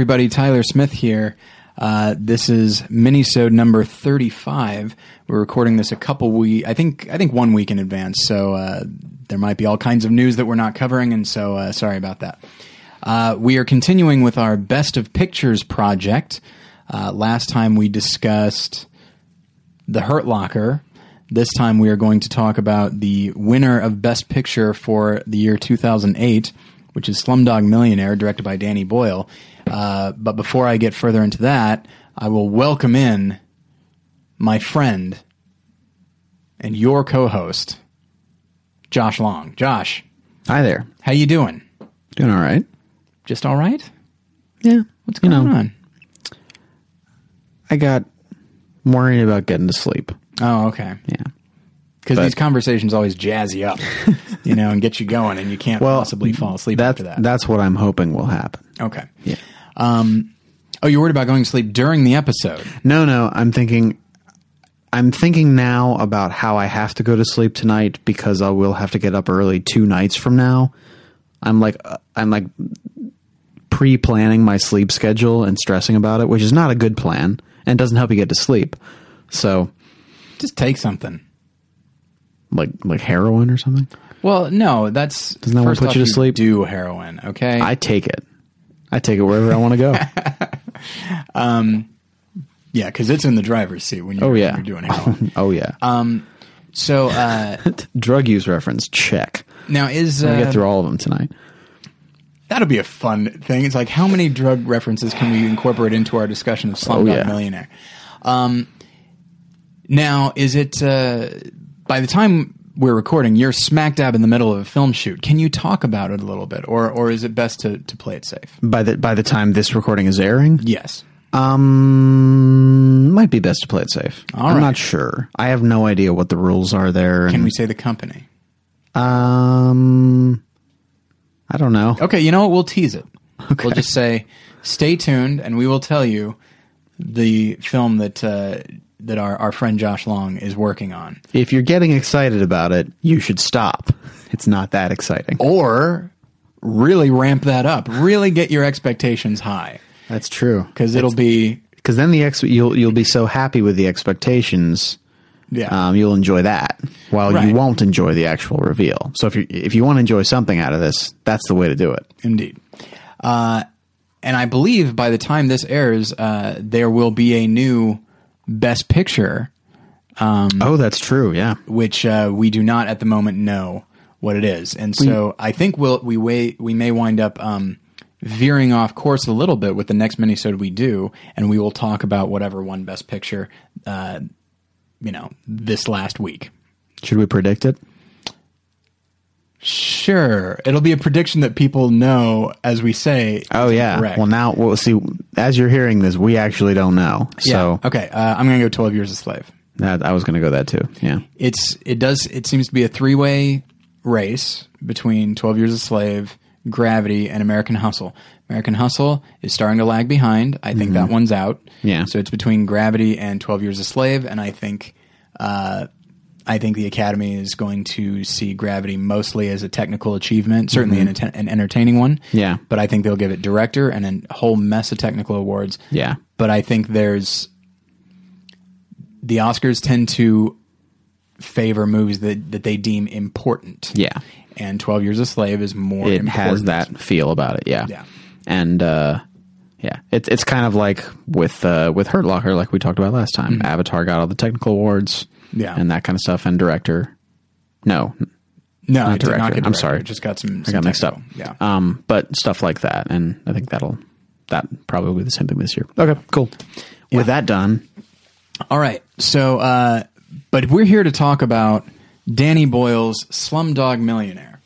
Everybody, Tyler Smith here. Uh, this is minisode number thirty-five. We're recording this a couple we I think I think one week in advance, so uh, there might be all kinds of news that we're not covering, and so uh, sorry about that. Uh, we are continuing with our Best of Pictures project. Uh, last time we discussed The Hurt Locker. This time we are going to talk about the winner of Best Picture for the year 2008, which is Slumdog Millionaire, directed by Danny Boyle. Uh, but before I get further into that, I will welcome in my friend and your co-host, Josh Long. Josh, Hi there. how you doing? Doing all right? Just all right? Yeah. What's You going know, on? I got worried about getting to sleep. Oh, okay. Yeah. Because these conversations always jazz you up, you know, and get you going, and you can't Well, possibly fall asleep after that. that's what I'm hoping will happen. okay. Yeah. Um, oh, you're worried about going to sleep during the episode. No, no. I'm thinking. I'm thinking now about how I have to go to sleep tonight because I will have to get up early two nights from now. I'm like uh, I'm like pre-planning my sleep schedule and stressing about it, which is not a good plan and doesn't help you get to sleep. So, Just take something. like like heroin or something. Well, no, that's Doesn't that one first put off, you to sleep? Do heroin, okay? I take it. I take it wherever I want to go. yeah, because it's in the driver's seat when you're, Oh yeah. you're doing heroin. oh yeah. Um, so uh, Drug use reference check. now is uh, get through all of them tonight. that'll be a fun thing. It's like how many drug references can we incorporate into our discussion of Slumdog Oh, yeah. Millionaire? Um, now is it uh, by the time we're recording, you're smack dab in the middle of a film shoot. Can you talk about it a little bit, or or is it best to to play it safe? By the by the time this recording is airing, Yes. um, might be best to play it safe. All I'm right. not sure. I have no idea what the rules are there. Can and, we say the company? Um, I don't know. Okay, you know what? We'll tease it. We'll just say, stay tuned, and we will tell you the film that uh, that our, our friend Josh Long is working on, If you're getting excited about it, you should stop. It's not that exciting. or really ramp that up. Really get your expectations high, That's true. because it'll be Because then the ex- you'll you'll be so happy with the expectations yeah. um, you'll enjoy that while Right. you won't enjoy the actual reveal. So if you if you want to enjoy something out of this, that's the way to do it. Indeed. Uh, and I believe by the time this airs, uh, there will be a new Best Picture, oh, that's true. Yeah. which uh, we do not at the moment know what it is. And so I think we'll, we wait, we may wind up um, veering off course a little bit with the next minisode we do, and we will talk about whatever one Best Picture, uh, you know, this last week. Should we predict it? Sure, it'll be a prediction that people know as we say. Oh yeah. correct. Well now we'll see as you're hearing this, we actually don't know. So yeah. Okay, uh, I'm going to go 12 Years a Slave. that I was gonna go that too. Yeah. It's it does it seems to be a three way race between Twelve Years a Slave, Gravity, and American Hustle. American Hustle is starting to lag behind. I think that one's out. Yeah. So it's between Gravity and Twelve Years a Slave, and I think uh, I think the Academy is going to see Gravity mostly as a technical achievement, certainly an, atten- an entertaining one. Yeah. But I think they'll give it director and a whole mess of technical awards Yeah. but I think there's the Oscars tend to favor movies that, that they deem important. Yeah. And Twelve Years a Slave is more It important. has that feel about it, yeah. Yeah. And uh yeah, it's it's kind of like with uh, with Hurt Locker, like we talked about last time. Avatar got all the technical awards, Mm-hmm. Yeah. and that kind of stuff, and director. No, No, Not did not director. I'm sorry. It just got some. I got mixed up. Yeah. Um, but stuff like that, and I think that'll that probably will be the same thing this year. Okay, cool. With that done, All right. So, uh, but we're here to talk about Danny Boyle's Slumdog Millionaire.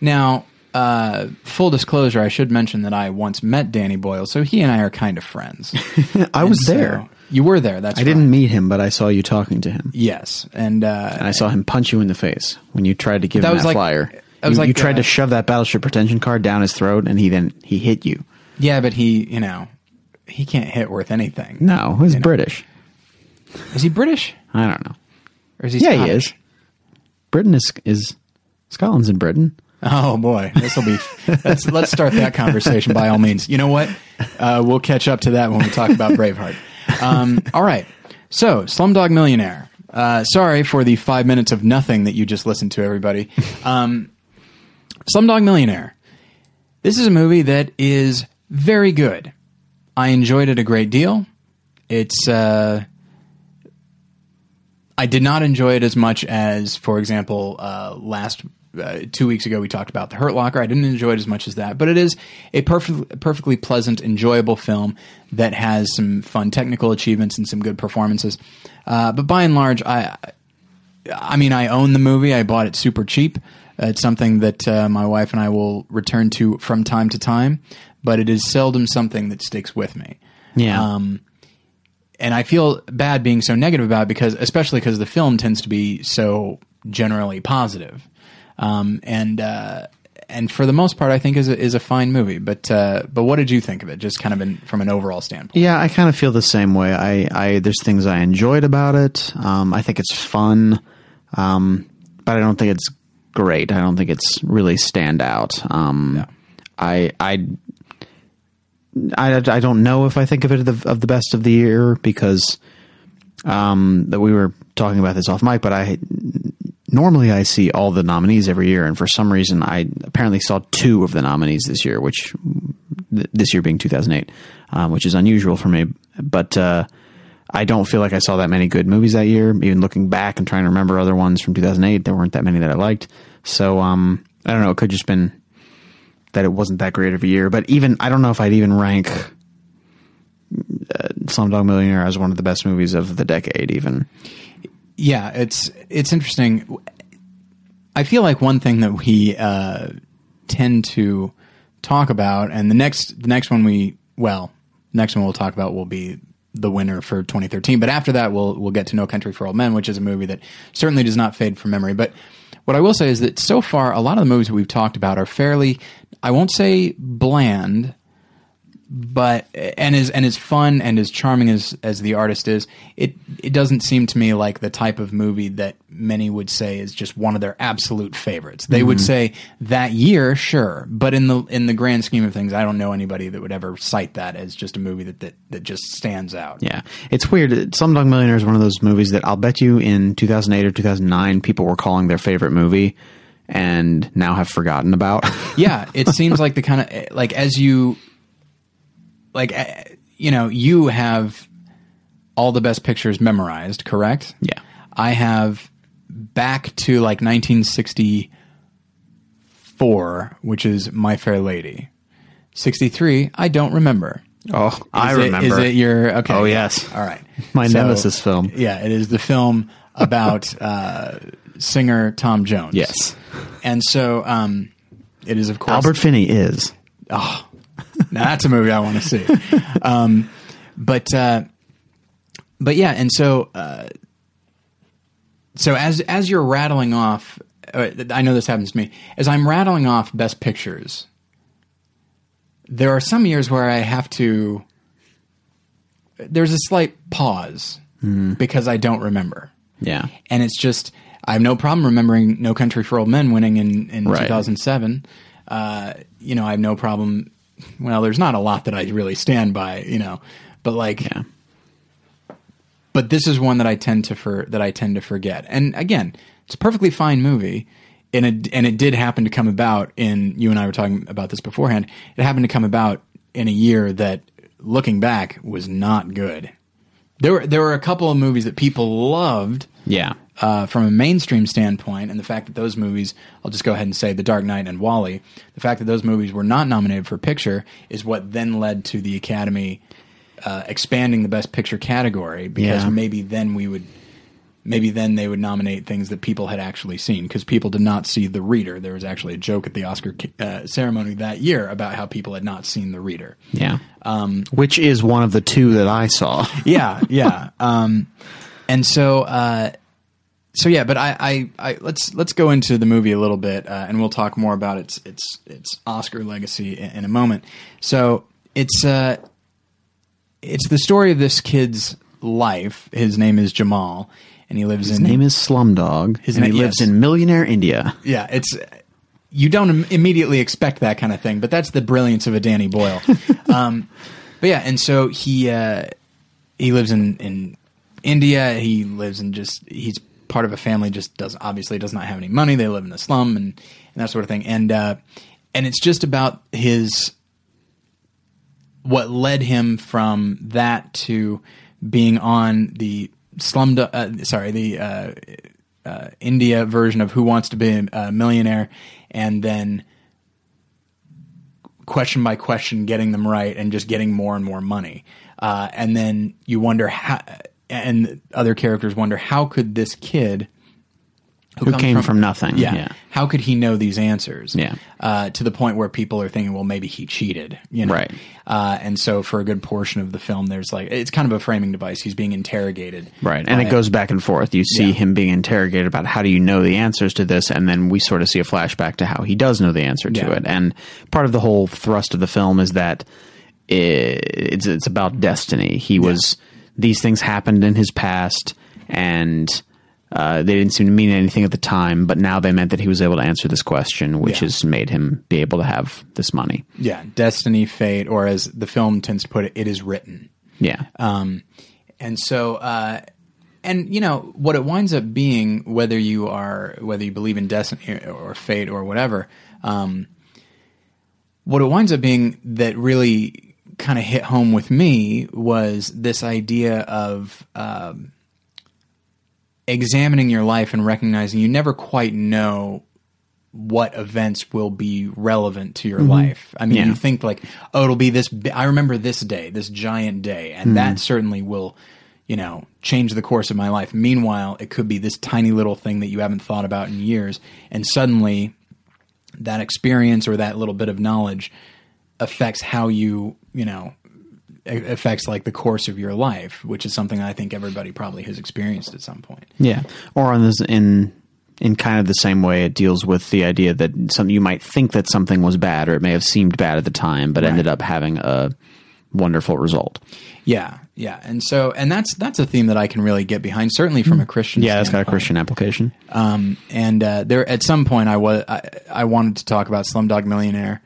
Now, uh, full disclosure, I should mention that I once met Danny Boyle, so he and I are kind of friends. I was So- there. you were there. That's I didn't meet him, but I saw you talking to him, Yes, and uh, and I saw him punch you in the face when you tried to give That him was that like- flyer. that was you, like, you tried uh, to shove that Battleship Pretension card down his throat, and he then he hit you. yeah, but he, you know, he can't hit worth anything. No, he's. British. Is he British I don't know. or is he? Yeah, Scottish? he is. Britain is is Scotland's in Britain. Oh boy, this will be. Let's let's start that conversation by all means. You know what? Uh, we'll catch up to that when we talk about Braveheart. Um, all right. So, Slumdog Millionaire. Uh, sorry for the five minutes of nothing that you just listened to, everybody. Um, Slumdog Millionaire. This is a movie that is very good. I enjoyed it a great deal. It's. Uh, I did not enjoy it as much as, for example, uh, last uh, two weeks ago we talked about the Hurt Locker. I didn't enjoy it as much as that, but it is a perfect, perfectly pleasant, enjoyable film that has some fun technical achievements and some good performances. Uh, but by and large, I, I mean, I own the movie. I bought it super cheap. Uh, it's something that uh, my wife and I will return to from time to time, but it is seldom something that sticks with me. Yeah. Um, and I feel bad being so negative about it because, especially because the film tends to be so generally positive. Um, and uh, and for the most part, I think is a, is a fine movie. But uh, but what did you think of it? Just kind of in, from an overall standpoint. Yeah, I kind of feel the same way. I, I there's things I enjoyed about it. Um, I think it's fun, um, but I don't think it's great. I don't think it's really stand out. Um, Yeah. I I. I, I don't know if I think of it of the, of the best of the year because um, that we were talking about this off mic, but I normally I see all the nominees every year, and for some reason I apparently saw two of the nominees this year, which th- this year being 2008, um, which is unusual for me. But uh, I don't feel like I saw that many good movies that year. Even looking back and trying to remember other ones from 2008, there weren't that many that I liked. So um, I don't know. It could just been that it wasn't that great of a year. But even I don't know if I'd even rank uh, Slumdog Millionaire as one of the best movies of the decade. Even Yeah, it's it's interesting. I feel like one thing that we uh, tend to talk about, and the next the next one we well, next one we'll talk about will be the winner for 2013. But after that, we'll we'll get to No Country for Old Men, which is a movie that certainly does not fade from memory. But what I will say is that so far, a lot of the movies that we've talked about are fairly, I won't say bland, but and as and as fun and as charming as as the artist is, it it doesn't seem to me like the type of movie that many would say is just one of their absolute favorites. They would mm-hmm. say that year, sure, but in the in the grand scheme of things, I don't know anybody that would ever cite that as just a movie that that, that just stands out. Yeah, it's weird. Slumdog Millionaire is one of those movies that I'll bet you in 2008 or 2009 people were calling their favorite movie and now have forgotten about. yeah, it seems like the kind of like as you like uh, you know you have all the best pictures memorized, correct? Yeah. I have back to like 1964, which is My Fair Lady. 63, I don't remember. oh, I Is it- remember. Is it your okay? Oh, yes. All right. My So, nemesis film. Yeah, it is the film about uh, singer Tom Jones. Yes. and so um, it is of course Albert Finney is. Now that's a movie I want to see. um, but uh, but yeah, and so uh, so as as you're rattling off, uh, I know this happens to me. As I'm rattling off best pictures, there are some years where I have to. There's a slight pause because I don't remember Yeah. and it's just I have no problem remembering No Country for Old Men winning in in Right. 2007. Uh, you know, I have no problem. Well, there's not a lot that I really stand by, you know, but like, Yeah. but this is one that I tend to for that I tend to forget. And again, it's a perfectly fine movie, and it and it did happen to come about in you and I were talking about this beforehand. It happened to come about in a year that, looking back, was not good. There were there were a couple of movies that people loved Yeah. Uh, from a mainstream standpoint, and the fact that those movies, I'll just go ahead and say The Dark Knight and WALL-E, the fact that those movies were not nominated for picture is what then led to the Academy uh, expanding the Best Picture category because Yeah. maybe then we would. Maybe then they would nominate things that people had actually seen because people did not see The Reader. There was actually a joke at the Oscar uh, ceremony that year about how people had not seen The Reader. Yeah. Um, Which is one of the two that I saw. yeah, yeah. Um, and so, uh, so yeah. But I, I, I, let's let's go into the movie a little bit, uh, and we'll talk more about its its its Oscar legacy in, in a moment. So it's uh, it's the story of this kid's life. His name is Jamal, and he lives His in name is Slumdog. His and name- he lives yes. in Millionaire India. yeah. It's you don't Im- immediately expect that kind of thing, but that's the brilliance of a Danny Boyle. um, but yeah, and so he uh, he lives in in India. He lives in just he's part of a family just does obviously does not have any money. They live in a slum and and that sort of thing. And uh, and it's just about his what led him from that to being on the slum uh, sorry the uh, uh, India version of Who Wants to Be a Millionaire, and then question by question getting them right and just getting more and more money. Uh, and then you wonder how, and other characters wonder how could this kid Who comes came from nothing, Yeah, yeah. How could he know these answers? Yeah. Uh, to the point where people are thinking, well, maybe he cheated. You know? Right. Uh, and so for a good portion of the film, there's like it's kind of a framing device. He's being interrogated. Right. And it goes back and forth. You see Yeah. him being interrogated about how do you know the answers to this, and then we sort of see a flashback to how he does know the answer to Yeah. it. And part of the whole thrust of the film is that it's it's about destiny. He was these things happened in his past, and uh, they didn't seem to mean anything at the time, but now they meant that he was able to answer this question, which Yeah. has made him be able to have this money. Yeah, destiny, fate, or as the film tends to put it, it is written. Yeah. Um, and so, uh, and you know what it winds up being, whether you are whether you believe in destiny or fate or whatever, um, what it winds up being that really kind of hit home with me was this idea of um, examining your life and recognizing you never quite know what events will be relevant to your life. I mean, Yeah. you think like, oh, it'll be this. bi- I remember this day, this giant day, and that certainly will, you know, change the course of my life. Meanwhile, it could be this tiny little thing that you haven't thought about in years, and suddenly, that experience or that little bit of knowledge affects how you, you know, affects like the course of your life, which is something I think everybody probably has experienced at some point. Yeah, or on this in in kind of the same way it deals with the idea that some you might think that something was bad or it may have seemed bad at the time, but ended up having a wonderful result. Yeah, yeah, and so and that's that's a theme that I can really get behind, certainly from a Christian. Yeah, that's got a. Christian application. Um, and uh, there, at some point, I was I, I wanted to talk about Slumdog Millionaire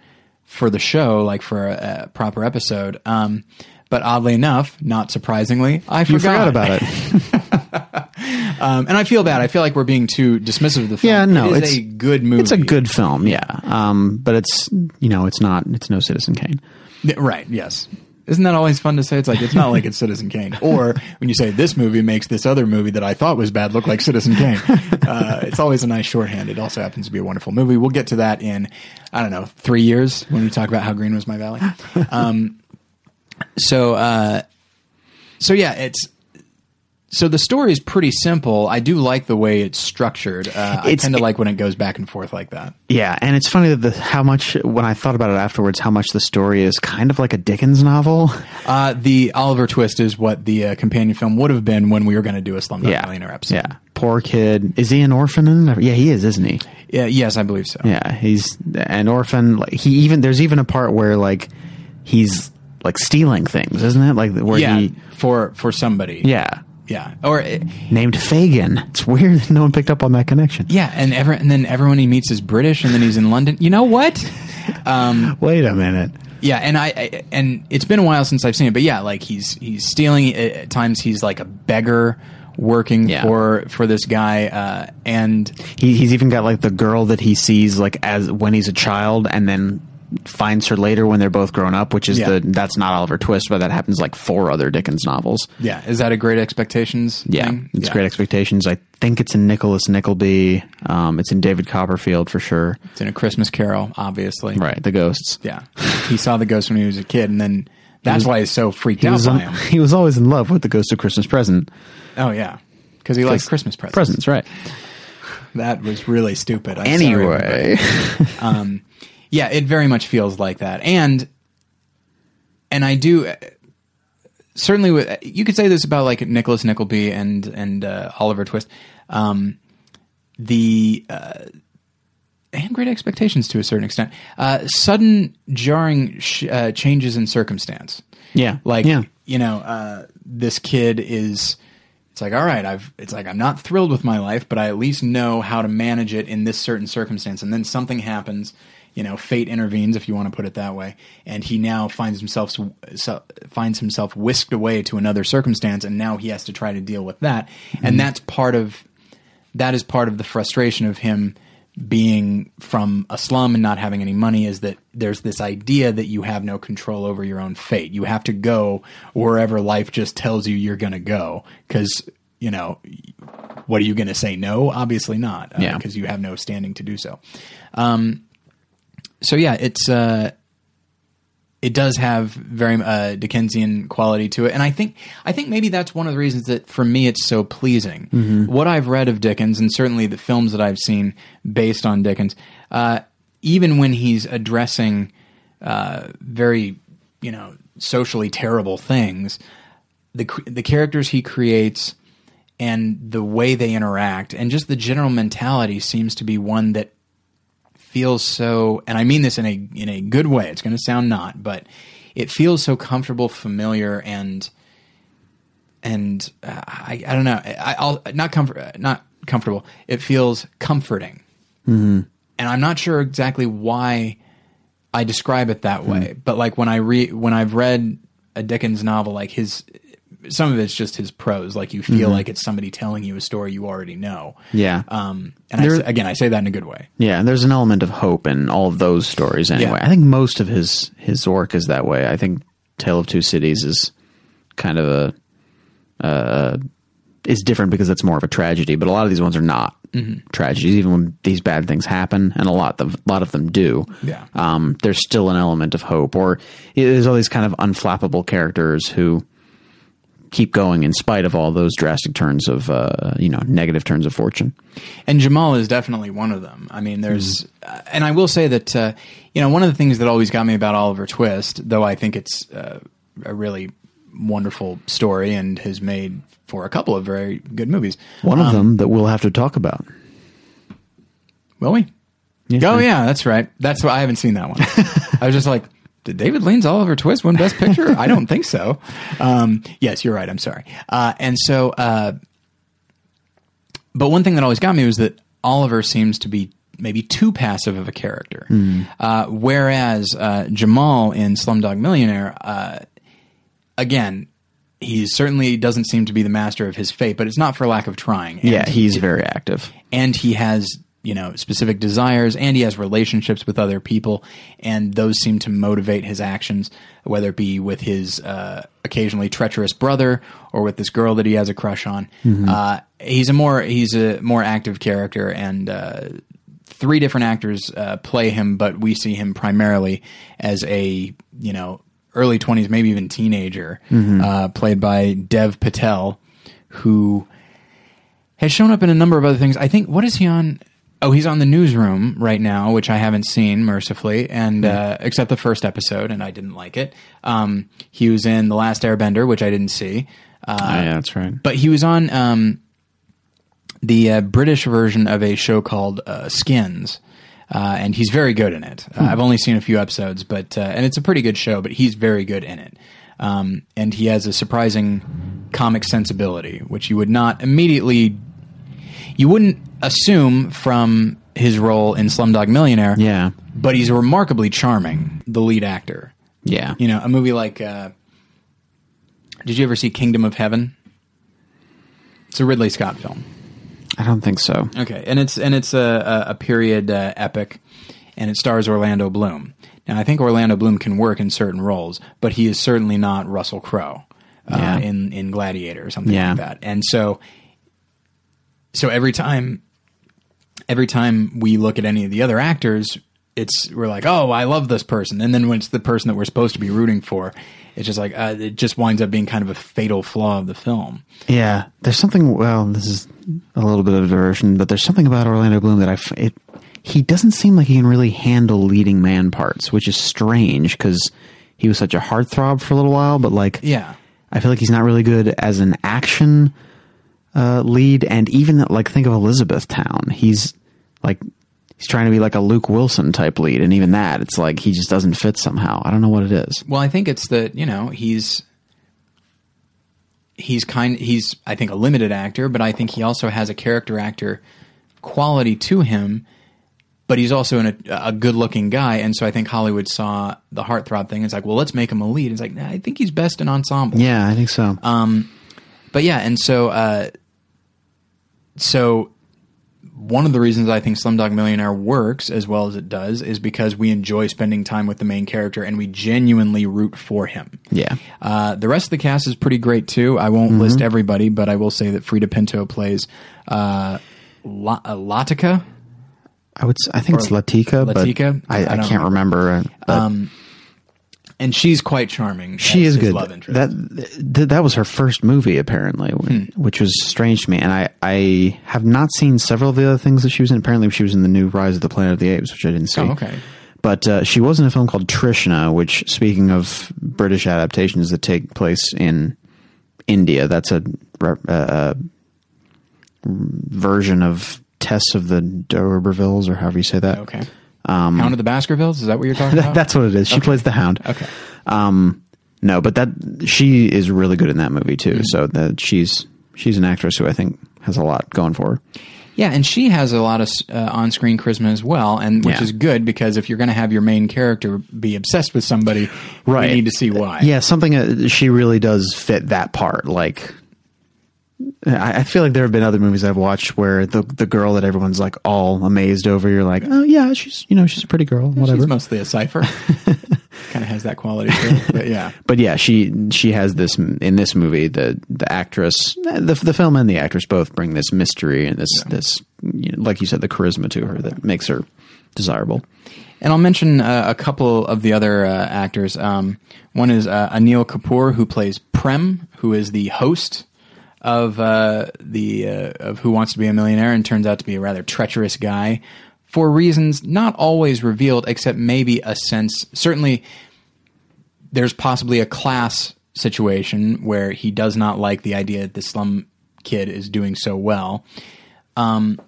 for the show, like for a, a proper episode. Um, but oddly enough, not surprisingly, I forgot, forgot about it. Um, and I feel bad. I feel like we're being too dismissive of the film. Yeah, no, it is it's a good movie. It's a good film, yeah. Um, but it's you know it's not it's no Citizen Kane. Right. Yes. Isn't that always fun to say? It's like it's not like it's Citizen Kane, or when you say this movie makes this other movie that I thought was bad look like Citizen Kane. Uh, it's always a nice shorthand. It also happens to be a wonderful movie. We'll get to that in I don't know three years when we talk about how green was my valley. Um, so uh, so yeah, it's so the story is pretty simple. I do like the way it's structured. Uh, I It's- tend to like when it goes back and forth like that. Yeah, and it's funny that the, how much when I thought about it afterwards, how much the story is kind of like a Dickens novel. Uh, the Oliver twist is what the uh, companion film would have been when we were going to do a Slumdog Yeah, Millionaire episode. yeah. Poor kid. Is he an orphan? In? Yeah, he is, isn't he? Yeah, yes, I believe so. Yeah, he's an orphan. He even there's even a part where like he's like stealing things, isn't it? Like where Yeah, he for for somebody. yeah yeah, or uh, named Fagin. It's weird that no one picked up on that connection. yeah, and ever and then everyone he meets is British, and then he's in London. You know what? Um, Wait a minute. yeah, and I, I and it's been a while since I've seen it, but yeah, like he's he's stealing. At times he's like a beggar working Yeah. for for this guy, uh, and He, he's even got like the girl that he sees like as when he's a child, and then finds her later when they're both grown up. Which is Yeah. the that's not Oliver Twist, but that happens like four other Dickens novels. yeah, is that a Great Expectations? Yeah, thing? it's Yeah. Great Expectations. I think it's in Nicholas Nickleby. Um, it's in David Copperfield for sure. It's in a Christmas Carol, obviously. Right, the ghosts. Yeah, he saw the ghost when he was a kid, and then that's why he's so freaked He out was, by him. he was always in love with the Ghost of Christmas Present. Oh yeah, because he likes Christmas presents. Presents, right? That was really stupid. I'm sorry, everybody. Yeah, it very much feels like that, and and I do uh, certainly. With, you could say this about like Nicholas Nickleby and and uh, Oliver Twist. Um, the uh, and Great Expectations to a certain extent. Uh, sudden, jarring sh- uh, changes in circumstance. yeah, Like, yeah, you know, uh, this kid is it's like all right i've it's like i'm not thrilled with my life but i at least know how to manage it in this certain circumstance and then something happens you know fate intervenes if you want to put it that way and he now finds himself so, finds himself whisked away to another circumstance and now he has to try to deal with that and that's part of that is part of the frustration of him being from a slum and not having any money is that there's this idea that you have no control over your own fate. You have to go wherever life just tells you you're going to go because, you know, what are you going to say no? Obviously not. uh, Yeah. Because you have no standing to do so. Um, so yeah, it's, uh, it does have very uh, Dickensian quality to it, and I think I think maybe that's one of the reasons that for me it's so pleasing. What I've read of Dickens, and certainly the films that I've seen based on Dickens, uh, even when he's addressing uh, very you know socially terrible things, the the characters he creates and the way they interact, and just the general mentality seems to be one that feels so and I mean this in a in a good way. It's going to sound not, but it feels so comfortable, familiar and and uh, I I don't know. I, I'll not comfort not comfortable. It feels comforting. Mm-hmm. And I'm not sure exactly why I describe it that way, but like when I read when I've read a Dickens novel like his some of it's just his prose like you feel like it's somebody telling you a story you already know. Yeah. Um and There- say, again I say that in a good way. Yeah, and there's an element of hope in all of those stories anyway. Yeah. I think most of his his work is that way. I think Tale of Two Cities is kind of a uh, is different because it's more of a tragedy, but a lot of these ones are not Mm-hmm. tragedies. Even when these bad things happen, and a lot of a lot of them do, Yeah. um, there's still an element of hope. Or there's all these kind of unflappable characters who keep going in spite of all those drastic turns of uh, you know negative turns of fortune. And Jamal is definitely one of them. I mean, there's, uh, and I will say that, uh, you know, one of the things that always got me about Oliver Twist, though I think it's uh, a really wonderful story and has made for a couple of very good movies. One Um, of them that we'll have to talk about. Will we? Yeah. Oh, yeah, that's right. That's why I haven't seen that one. I was just like, did David Lean's Oliver Twist win Best Picture? I don't think so. Um, yes, you're right. I'm sorry. Uh, and so, uh, but one thing that always got me was that Oliver seems to be maybe too passive of a character, uh, whereas uh, Jamal in Slumdog Millionaire, uh, again, he certainly doesn't seem to be the master of his fate, but it's not for lack of trying. And Yeah, he's very active. and he has you know specific desires and he has relationships with other people and those seem to motivate his actions whether it be with his uh, occasionally treacherous brother or with this girl that he has a crush on uh, he's a more he's a more active character and uh, three different actors uh, play him but we see him primarily as a you know early 20s maybe even teenager uh, played by dev patel who has shown up in a number of other things. I think what is he on? Oh, he's on the newsroom right now, which I haven't seen mercifully, and uh, except the first episode, and I didn't like it. Um, he was in the Last Airbender, which I didn't see, uh, Oh, yeah, that's right. but he was on um, the uh, British version of a show called uh, Skins. Uh, and he's very good in it. Uh, I've only seen a few episodes, but uh, and it's a pretty good show. But he's very good in it, um, and he has a surprising comic sensibility, which you would not immediately, you wouldn't assume from his role in Slumdog Millionaire. Yeah. but he's remarkably charming, the lead actor. Yeah. You know, a movie like. Uh, did you ever see Kingdom of Heaven? It's a Ridley Scott film. I don't think so. Okay, and it's and it's a, a, period uh, epic, and it stars Orlando Bloom. Now, I think Orlando Bloom can work in certain roles, but he is certainly not Russell Crowe uh, Yeah. in in Gladiator or something Yeah. like that. And so, so every time, every time we look at any of the other actors, it's we're like, oh, I love this person, and then when it's the person that we're supposed to be rooting for, it's just like uh, it just winds up being kind of a fatal flaw of the film. Yeah, there's something. Well, this is a little bit of a diversion, but there's something about Orlando Bloom that I. It, he doesn't seem like he can really handle leading man parts, which is strange because he was such a heartthrob for a little while. But like, Yeah. I feel like he's not really good as an action uh, lead, and even like think of Elizabethtown. He's like he's trying to be like a Luke Wilson type lead, and even that, it's like he just doesn't fit somehow. I don't know what it is. Well, I think it's that you know he's he's kind. He's I think a limited actor, but I think he also has a character actor quality to him. But he's also in a, a good looking guy, and so I think Hollywood saw the heartthrob thing. It's like, well, let's make him a lead. It's like, nah, I think he's best in ensemble. Yeah, I think so. Um, but yeah, and so uh, so one of the reasons I think Slumdog Millionaire works as well as it does is because we enjoy spending time with the main character and we genuinely root for him. yeah. Uh, the rest of the cast is pretty great too. I won't list everybody, but I will say that Freida Pinto plays uh, La- uh, Latika. I would. I think it's Latika, Latika? but I, I I, can't remember. But and she's quite charming. she is good. Love interest. That th- that was her first movie, apparently, Hmm. which was strange to me. And I I have not seen several of the other things that she was in. Apparently, she was in the new Rise of the Planet of the Apes, which I didn't see. Oh, okay. But uh, she was in a film called Trishna, which, speaking of British adaptations that take place in India, that's a, uh, uh, version of Tess of the D'Urbervilles, or however you say that. okay. Um, Hound of the Baskervilles. Is that what you're talking about? That's what it is. She plays the Hound. okay. Um, no, but that she is really good in that movie Mm-hmm. too. So that she's she's an actress who I think has a lot going for her. Yeah, and she has a lot of uh, on-screen charisma as well, and which Yeah. is good because if you're going to have your main character be obsessed with somebody, Right. we need to see why. Yeah, something uh, she really does fit that part. Like, I, I feel like there have been other movies I've watched where the the girl that everyone's like all amazed over, you're like, oh yeah, she's you know she's a pretty girl, whatever. she's mostly a cipher. kind of has that quality it, but yeah. but yeah, she she has this in this movie. The the actress, the the film and the actress both bring this mystery and this this you know, like you said, the charisma to her that makes her desirable. And I'll mention uh, a couple of the other uh, actors. Um, one is uh, Anil Kapoor, who plays Prem, who is the host of uh, the uh, of Who Wants to Be a Millionaire, and turns out to be a rather treacherous guy for reasons not always revealed, except maybe a sense. Certainly, there's possibly a class situation where he does not like the idea that the slum kid is doing so well, um,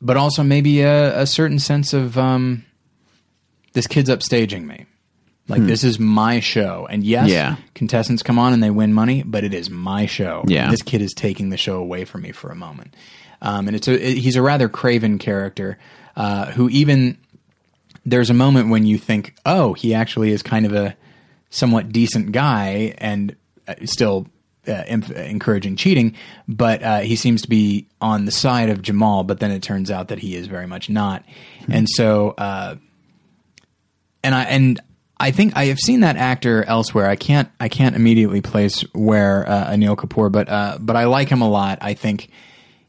but also maybe a, a certain sense of. Um, this kid's upstaging me. Like this is my show, and yes, Hmm. Yeah. contestants come on and they win money, but it is my show. Yeah. this kid is taking the show away from me for a moment, um, and it's a it- he's a rather craven character uh, who even there's a moment when you think, oh, he actually is kind of a somewhat decent guy and uh, still uh, em- encouraging cheating, but uh, he seems to be on the side of Jamal. But then it turns out that he is very much not, and so. Uh, and I and I think I have seen that actor elsewhere. I can't I can't immediately place where uh, Anil Kapoor, but uh, but I like him a lot. I think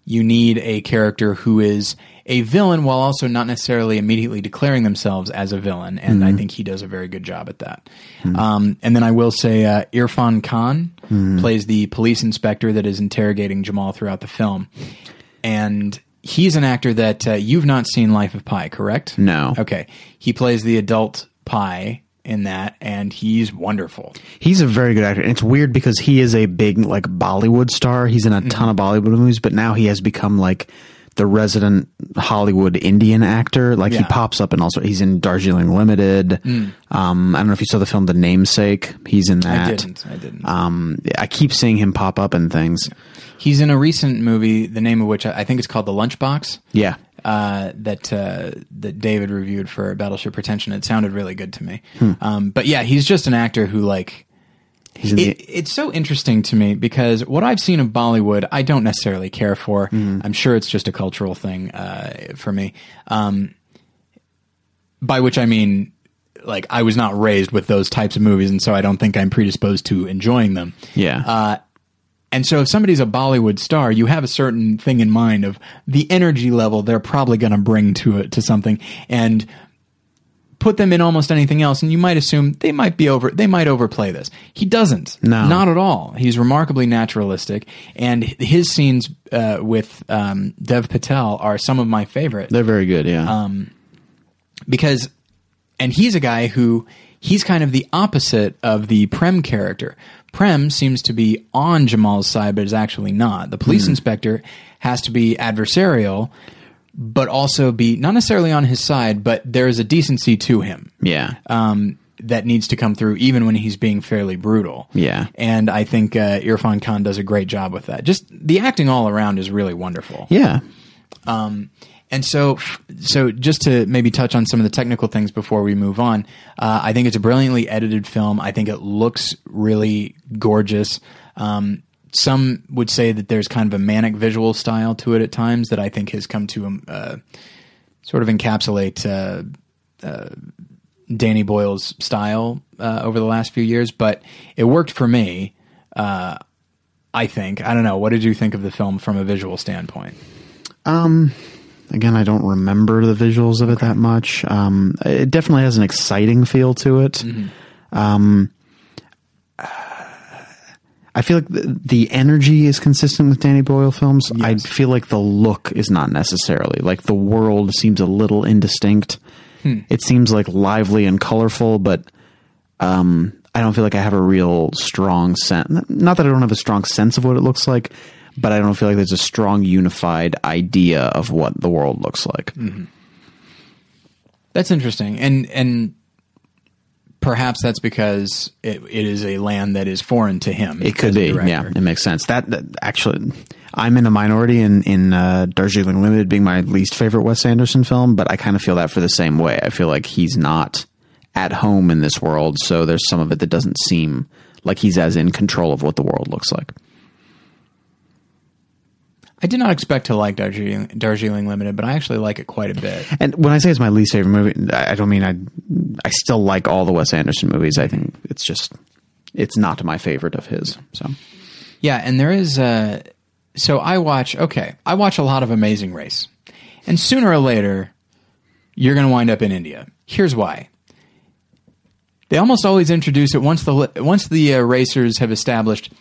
you need a character who is a villain while also not necessarily immediately declaring themselves as a villain, and I think he does a very good job at that. Um, and then I will say uh, Irfan Khan plays the police inspector that is interrogating Jamal throughout the film, and he's an actor that uh, you've not seen Life of Pi, correct? No. Okay. He plays the adult Pi in that, and he's wonderful. He's a very good actor. And it's weird because he is a big like Bollywood star. He's in a ton of Bollywood movies, but now he has become like the resident Hollywood Indian actor. Like he pops up and also he's in Darjeeling Limited. Um, I don't know if you saw the film The Namesake. He's in that. I didn't. I didn't. Um, I keep seeing him pop up in things. he's in a recent movie, the name of which I I think is called The Lunchbox. Yeah. Uh, that uh, that David reviewed for Battleship Pretension. It sounded really good to me. Hmm. Um, but yeah, he's just an actor who like He's it, it's so interesting to me because what I've seen of Bollywood, I don't necessarily care for. Mm-hmm. I'm sure it's just a cultural thing uh, for me. Um, by which I mean, like, I was not raised with those types of movies, and so I don't think I'm predisposed to enjoying them. yeah. Uh, and so, if somebody's a Bollywood star, you have a certain thing in mind of the energy level they're probably going to bring to it to something, and put them in almost anything else, and you might assume they might be over. They might overplay this. He doesn't. No. not at all. He's remarkably naturalistic, and his scenes uh, with um, Dev Patel are some of my favorite They're very good. Yeah. Um, because and he's a guy who he's kind of the opposite of the Prem character. Prem seems to be on Jamal's side, but is actually not. The police inspector has to be adversarial, but also be not necessarily on his side, but there is a decency to him. yeah. Um, that needs to come through even when he's being fairly brutal. Yeah. And I think uh, Irfan Khan does a great job with that. Just the acting all around is really wonderful. Yeah. And so, so just to maybe touch on some of the technical things before we move on, uh, I think it's a brilliantly edited film. I think it looks really gorgeous. Um, some would say that there's kind of a manic visual style to it at times that I think has come to um, uh, sort of encapsulate uh, uh, Danny Boyle's style uh, over the last few years. But it worked for me. Uh, I think. I don't know. What did you think of the film from a visual standpoint? Again, I don't remember the visuals of it that much. Um, it definitely has an exciting feel to it. Um, I feel like the, the energy is consistent with Danny Boyle films. I Yes. feel like the look is not necessarily. Like the world seems a little indistinct. It seems like lively and colorful, but um, I don't feel like I have a real strong sense. Not that I don't have a strong sense of what it looks like, but I don't feel like there's a strong unified idea of what the world looks like. That's interesting, and and perhaps that's because it, it is a land that is foreign to him. It could be, yeah, it makes sense. That, that actually, I'm in a minority in in uh, Darjeeling Limited being my least favorite Wes Anderson film, but I kind of feel that for the same way. I feel like he's not at home in this world, so there's some of it that doesn't seem like he's as in control of what the world looks like. I did not expect to like Darjeeling, Darjeeling Limited, but I actually like it quite a bit. And when I say it's my least favorite movie, I don't mean I. I still like all the Wes Anderson movies. I think it's just it's not my favorite of his. So Yeah, and there is a. so I watch okay, I watch a lot of Amazing Race. And sooner or later you're going to wind up in India. Here's why. They almost always introduce it once the once the uh, racers have established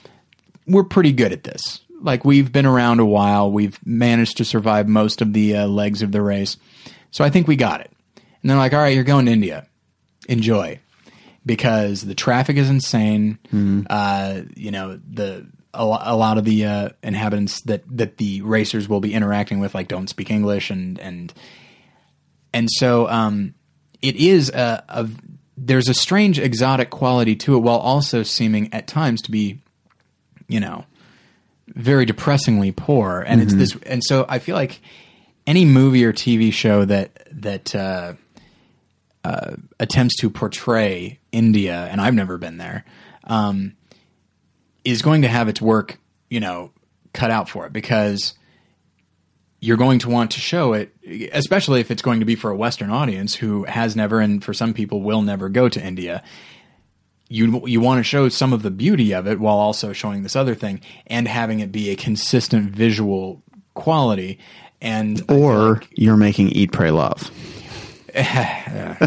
we're pretty good at this. Like we've been around a while, we've managed to survive most of the uh, legs of the race. So I think we got it. And they're like, "All right, you're going to India. Enjoy." because the traffic is insane. Uh, you know, the a, a lot of the uh, inhabitants that that the racers will be interacting with like don't speak English and and and so um, it is a, a there's a strange exotic quality to it while also seeming at times to be you know very depressingly poor and it's this and so I feel like any movie or TV show that that uh, attempts to portray India, and I've never been there, um, is going to have its work, you know, cut out for it because you're going to want to show it, especially if it's going to be for a Western audience who has never, and for some people will never go to India. You you want to show some of the beauty of it while also showing this other thing and having it be a consistent visual quality. And or like- you're making Eat, Pray, Love.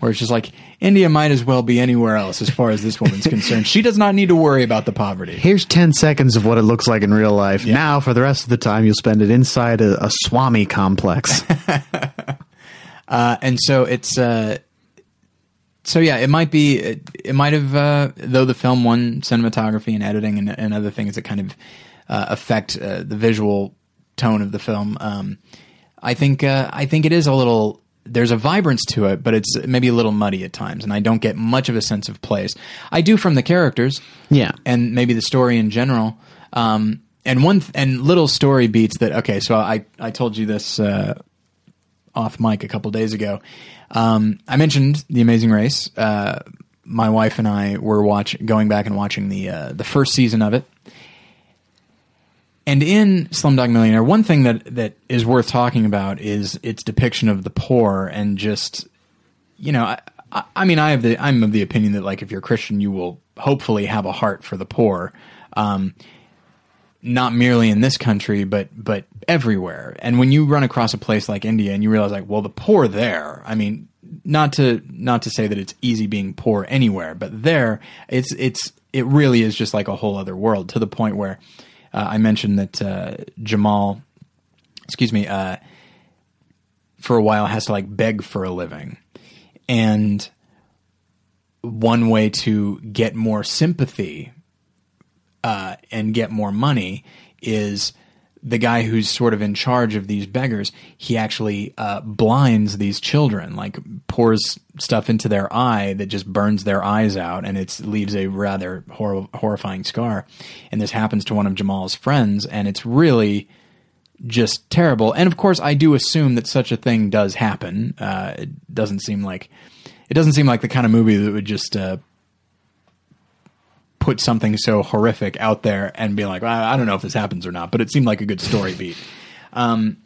where it's just like India might as well be anywhere else as far as this woman's concerned. She does not need to worry about the poverty. Here's 10 seconds of what it looks like in real life. Now, for the rest of the time, you'll spend it inside a, a Swami complex. Uh, and so it's uh, so yeah, it might be it, it might have uh, though the film won cinematography and editing and, and other things that kind of uh, affect uh, the visual tone of the film. Um, I think uh, I think it is a little. There's a vibrance to it, but it's maybe a little muddy at times, and I don't get much of a sense of place. I do from the characters, Yeah. and maybe the story in general. Um, and one th- and little story beats that. Okay, so I I told you this uh, off mic a couple days ago. Um, I mentioned The Amazing Race. Uh, my wife and I were watch going back and watching the uh, the first season of it. And in Slumdog Millionaire, one thing that that is worth talking about is its depiction of the poor and just you know, I, I, mean, I have the I'm of the opinion that like if you're Christian, you will hopefully have a heart for the poor. Um, not merely in this country, but but everywhere. And when you run across a place like India and you realize like, well, the poor there. I mean, not to not to say that it's easy being poor anywhere, but there, it's it's it really is just like a whole other world to the point where uh, I mentioned that uh, Jamal, excuse me, uh, for a while has to like beg for a living, and one way to get more sympathy uh, and get more money is the guy who's sort of in charge of these beggars, he actually uh, blinds these children, like pours stuff into their eye that just burns their eyes out, and it leaves a rather hor- horrifying scar. And this happens to one of Jamal's friends, and it's really just terrible. And of course, I do assume that such a thing does happen. Uh, it doesn't seem like it doesn't seem like the kind of movie that would just uh, put something so horrific out there and be like, I, I don't know if this happens or not, but it seemed like a good story beat. Um,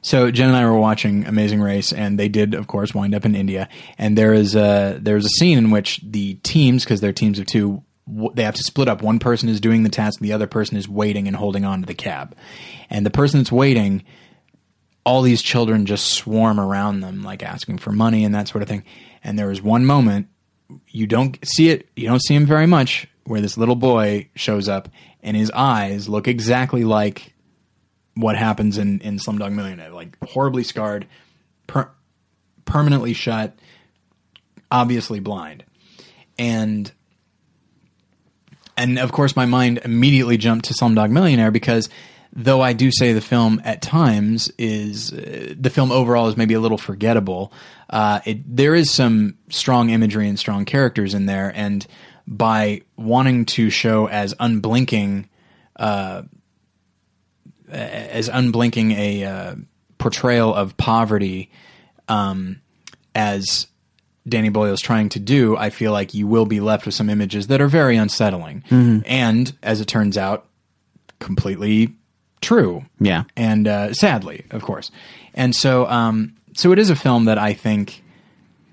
so Jen and I were watching Amazing Race, and they did, of course, wind up in India. And there is a there's a scene in which the teams, because they're teams of two, they have to split up. One person is doing the task, the other person is waiting and holding on to the cab. And the person that's waiting, all these children just swarm around them, like asking for money and that sort of thing. And there was one moment you don't see it, you don't see him very much, where this little boy shows up and his eyes look exactly like what happens in, in Slumdog Millionaire, like horribly scarred, per- permanently shut, obviously blind. And and of course my mind immediately jumped to Slumdog Millionaire because though I do say the film at times is uh, the film overall is maybe a little forgettable. Uh, it, there is some strong imagery and strong characters in there, and by wanting to show as unblinking, uh, as unblinking a uh, portrayal of poverty, um, as Danny Boyle is trying to do, I feel like you will be left with some images that are very unsettling, and as it turns out, completely true. Yeah. and uh, sadly, of course. And so, um, so it is a film that I think,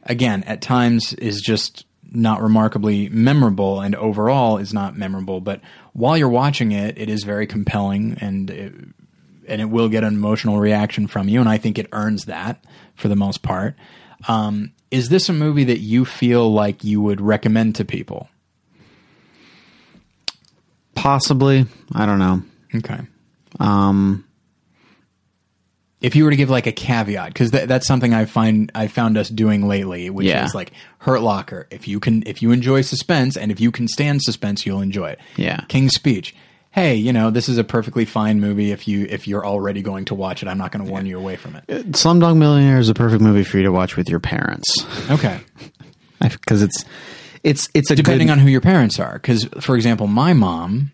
again, at times is just not remarkably memorable, and overall is not memorable. But while you're watching it, it is very compelling, and it, and it will get an emotional reaction from you, and I think it earns that for the most part. Um, is this a movie that you feel like you would recommend to people? Possibly. I don't know. Okay. Um, if you were to give like a caveat, because th- that's something I find I found us doing lately, which Yeah. is like Hurt Locker. If you can, if you enjoy suspense, and if you can stand suspense, you'll enjoy it. Yeah. King's Speech. Hey, you know this is a perfectly fine movie. If you if you're already going to watch it, I'm not going to warn you away from it. Slumdog Millionaire is a perfect movie for you to watch with your parents Okay. because it's it's it's a depending good, on who your parents are. Because, for example, my mom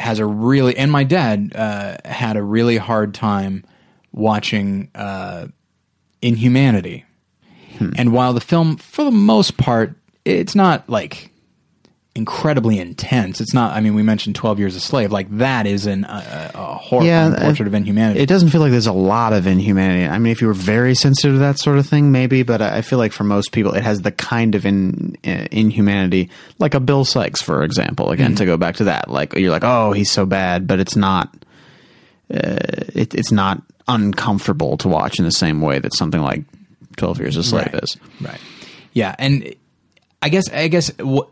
has a really, and my dad uh, had a really hard time watching uh, Inhumanity. And while the film, for the most part, it's not like incredibly intense. It's not. I mean, we mentioned Twelve Years a Slave. Like that is an, a, a horrifying Yeah, uh, portrait of inhumanity. It doesn't feel like there's a lot of inhumanity. I mean, if you were very sensitive to that sort of thing, maybe. But I feel like for most people, it has the kind of in, uh, inhumanity, like a Bill Sikes, for example. Again, to go back to that, like you're like, oh, he's so bad, but it's not. Uh, it, it's not uncomfortable to watch in the same way that something like Twelve Years a Slave right. is. Right. Yeah, and I guess I guess w-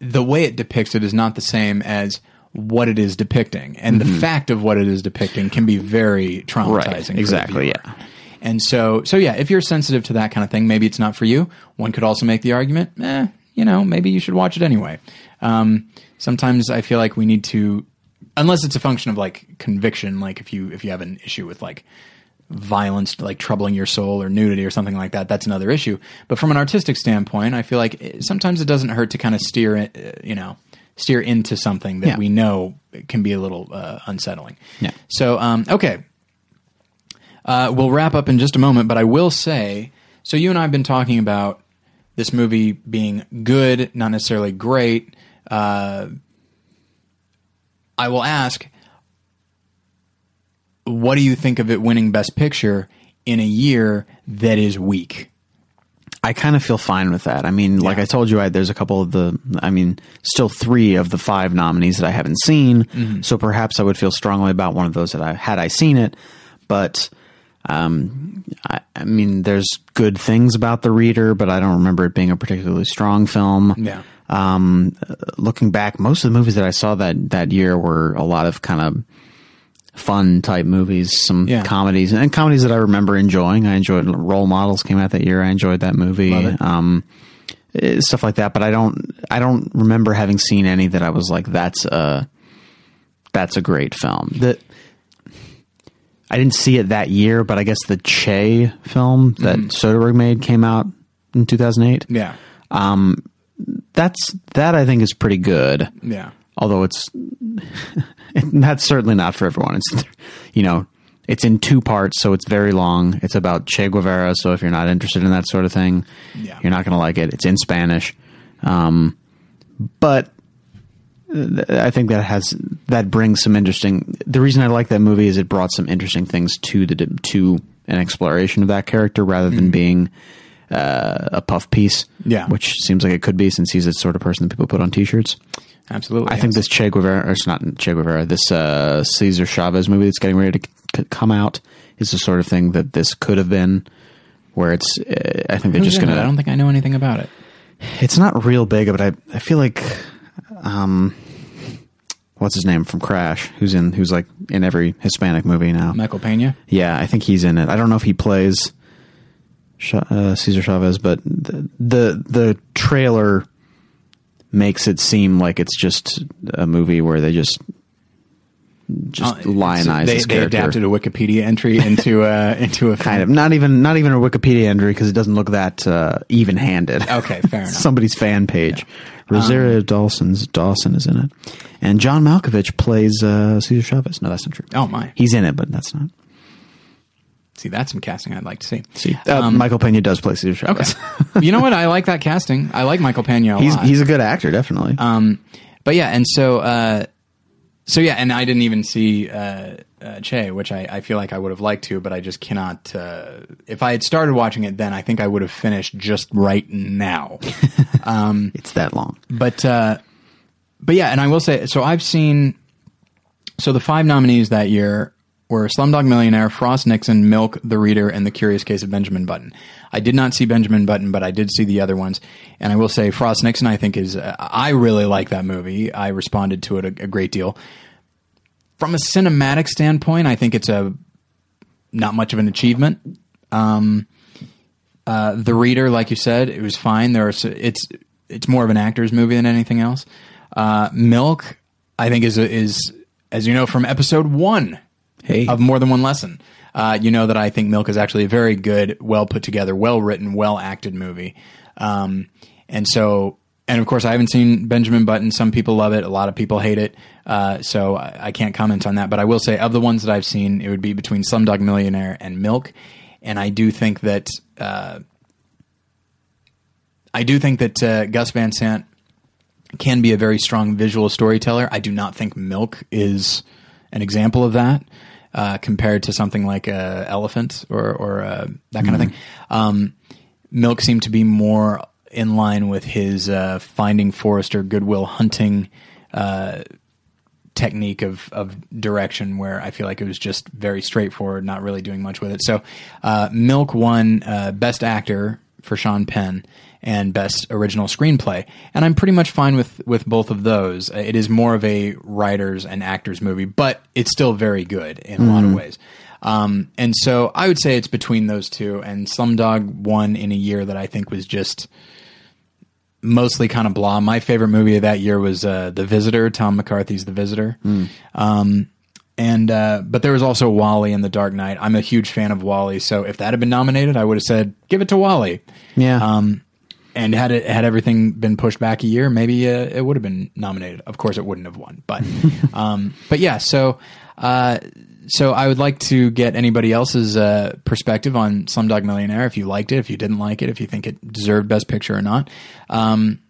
the way it depicts it is not the same as what it is depicting, and the fact of what it is depicting can be very traumatizing. Right, exactly, yeah. And so, so yeah, if you're sensitive to that kind of thing, maybe it's not for you. One could also make the argument, eh, you know, maybe you should watch it anyway. Um, sometimes I feel like we need to, unless it's a function of like conviction, like if you if you have an issue with like violence like troubling your soul or nudity or something like that that's another issue but from an artistic standpoint i feel like it, sometimes it doesn't hurt to kind of steer it uh, you know steer into something that Yeah. we know can be a little uh, unsettling Yeah. so um, okay uh, we'll wrap up in just a moment but i will say so you and i have been talking about this movie being good not necessarily great uh, i will ask what do you think of it winning Best Picture in a year that is weak? I kind of feel fine with that. I mean, like I told you, I, there's a couple of the, I mean, still three of the five nominees that I haven't seen. So perhaps I would feel strongly about one of those that I had I seen it. But, um, I, I mean, there's good things about the reader, but I don't remember it being a particularly strong film. Yeah. Um, looking back, most of the movies that I saw that that year were a lot of kind of fun type movies, some Yeah. comedies, and comedies that I remember enjoying. I enjoyed Role Models came out that year. I enjoyed that movie. Um, eh, stuff like that. But I don't, I don't remember having seen any that I was like, that's a that's a great film. That I didn't see it that year, but I guess the Che film that Soderbergh made came out in 2008. Yeah. That's that I think is pretty good. Yeah. Although it's that's certainly not for everyone. It's you know, it's in two parts, so it's very long. It's about Che Guevara, so if you're not interested in that sort of thing, Yeah. you're not going to like it. It's in Spanish. Um, but I think that has that brings some interesting. The reason I like that movie is it brought some interesting things to the to an exploration of that character rather than being uh, a puff piece. Yeah. which seems like it could be since he's the sort of person that people put on T-shirts. Absolutely. I think this Che Guevara, or it's not Che Guevara, this uh, Cesar Chavez movie that's getting ready to c- come out is the sort of thing that this could have been. Where it's, uh, I think they're Who's just going to. I don't think I know anything about it. it's not real big, but I I feel like um what's his name from Crash, who's in who's like in every Hispanic movie now. Michael Pena. Yeah, I think he's in it. I don't know if he plays uh, Cesar Chavez, but the, the the trailer makes it seem like it's just a movie where they just just Uh, lionize they, they adapted a Wikipedia entry into a into a kind of not even not even a Wikipedia entry because it doesn't look that uh, even handed. Okay, fair enough. Somebody's fan page. Rosario Dawson's Dawson is in it, and John Malkovich plays uh, Cesar Chavez. No, that's not true. Oh my! He's in it, but that's not. See, that's some casting I'd like to see. See, uh, Michael Pena does play Okay. Chavez. you know what? I like that casting. I like Michael Pena a he's lot. he's a good actor, definitely. Um, but yeah, and so uh, so yeah, and I didn't even see uh, uh, Che, which I, I feel like I would have liked to, but I just cannot. Uh, if I had started watching it then, I think I would have finished just right now. it's that long. but uh, but yeah, and I will say, so I've seen. So the five nominees that year were Slumdog Millionaire, Frost Nixon, Milk, The Reader, and The Curious Case of Benjamin Button. I did not see Benjamin Button, but I did see the other ones, and I will say Frost Nixon. I think is I really like that movie. I responded to it a, a great deal. From a cinematic standpoint, I think it's a not much of an achievement. Um, uh, the Reader, like you said, it was fine. There are it's it's more of an actor's movie than anything else. Uh, Milk, I think is is as you know from episode one Hey. of more than one lesson. Uh, you know that I think Milk is actually a very good, well put together, well written, well acted movie. Um, and so, and of course, I haven't seen Benjamin Button. Some people love it, a lot of people hate it. Uh, so I, I can't comment on that. But I will say, of the ones that I've seen, it would be between Slumdog Millionaire and Milk. And I do think that uh, I do think that uh, Gus Van Sant can be a very strong visual storyteller. I do not think Milk is an example of that uh, compared to something like uh, Elephant or, or uh, that kind of thing. Um, Milk seemed to be more in line with his uh, Finding Forrester, Good Will Hunting uh, technique of, of direction, where I feel like it was just very straightforward, not really doing much with it. So, uh, Milk won uh, Best Actor for Sean Penn and Best Original Screenplay, and I'm pretty much fine with with both of those. It is more of a writers and actors movie, but it's still very good in a lot of ways. Um, and so I would say it's between those two, and Slumdog won in a year that I think was just mostly kind of blah. My favorite movie of that year was uh, The Visitor, Tom McCarthy's The Visitor. Um, and uh, but there was also WALL-E and The Dark Knight. I'm a huge fan of WALL-E, so if that had been nominated, I would have said give it to WALL-E. Yeah. Um, and had it had everything been pushed back a year, maybe uh, it would have been nominated. Of course, it wouldn't have won, but um, but yeah. So uh, so I would like to get anybody else's uh, perspective on Slumdog Millionaire. If you liked it, if you didn't like it, if you think it deserved Best Picture or not. Um,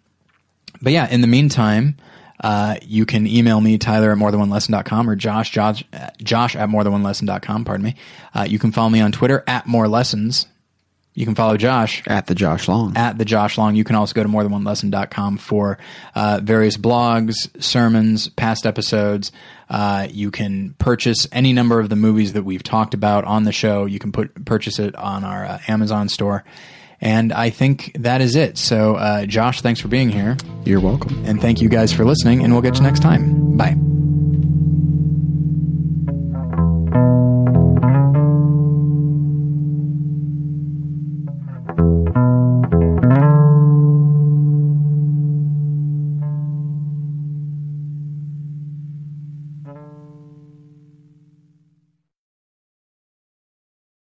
but yeah, in the meantime, uh, you can email me, Tyler at more than one lesson.com or Josh, Josh, uh, Josh at more than one lesson.com. Pardon me. Uh, you can follow me on Twitter at more lessons. You can follow Josh At the Josh Long. at the Josh Long. You can also go to more than one lesson.com for uh, various blogs, sermons, past episodes. Uh, you can purchase any number of the movies that we've talked about on the show. You can put purchase it on our uh, Amazon store. And I think that is it. So, uh, Josh, thanks for being here. You're welcome. And thank you guys for listening. And we'll get you next time. Bye.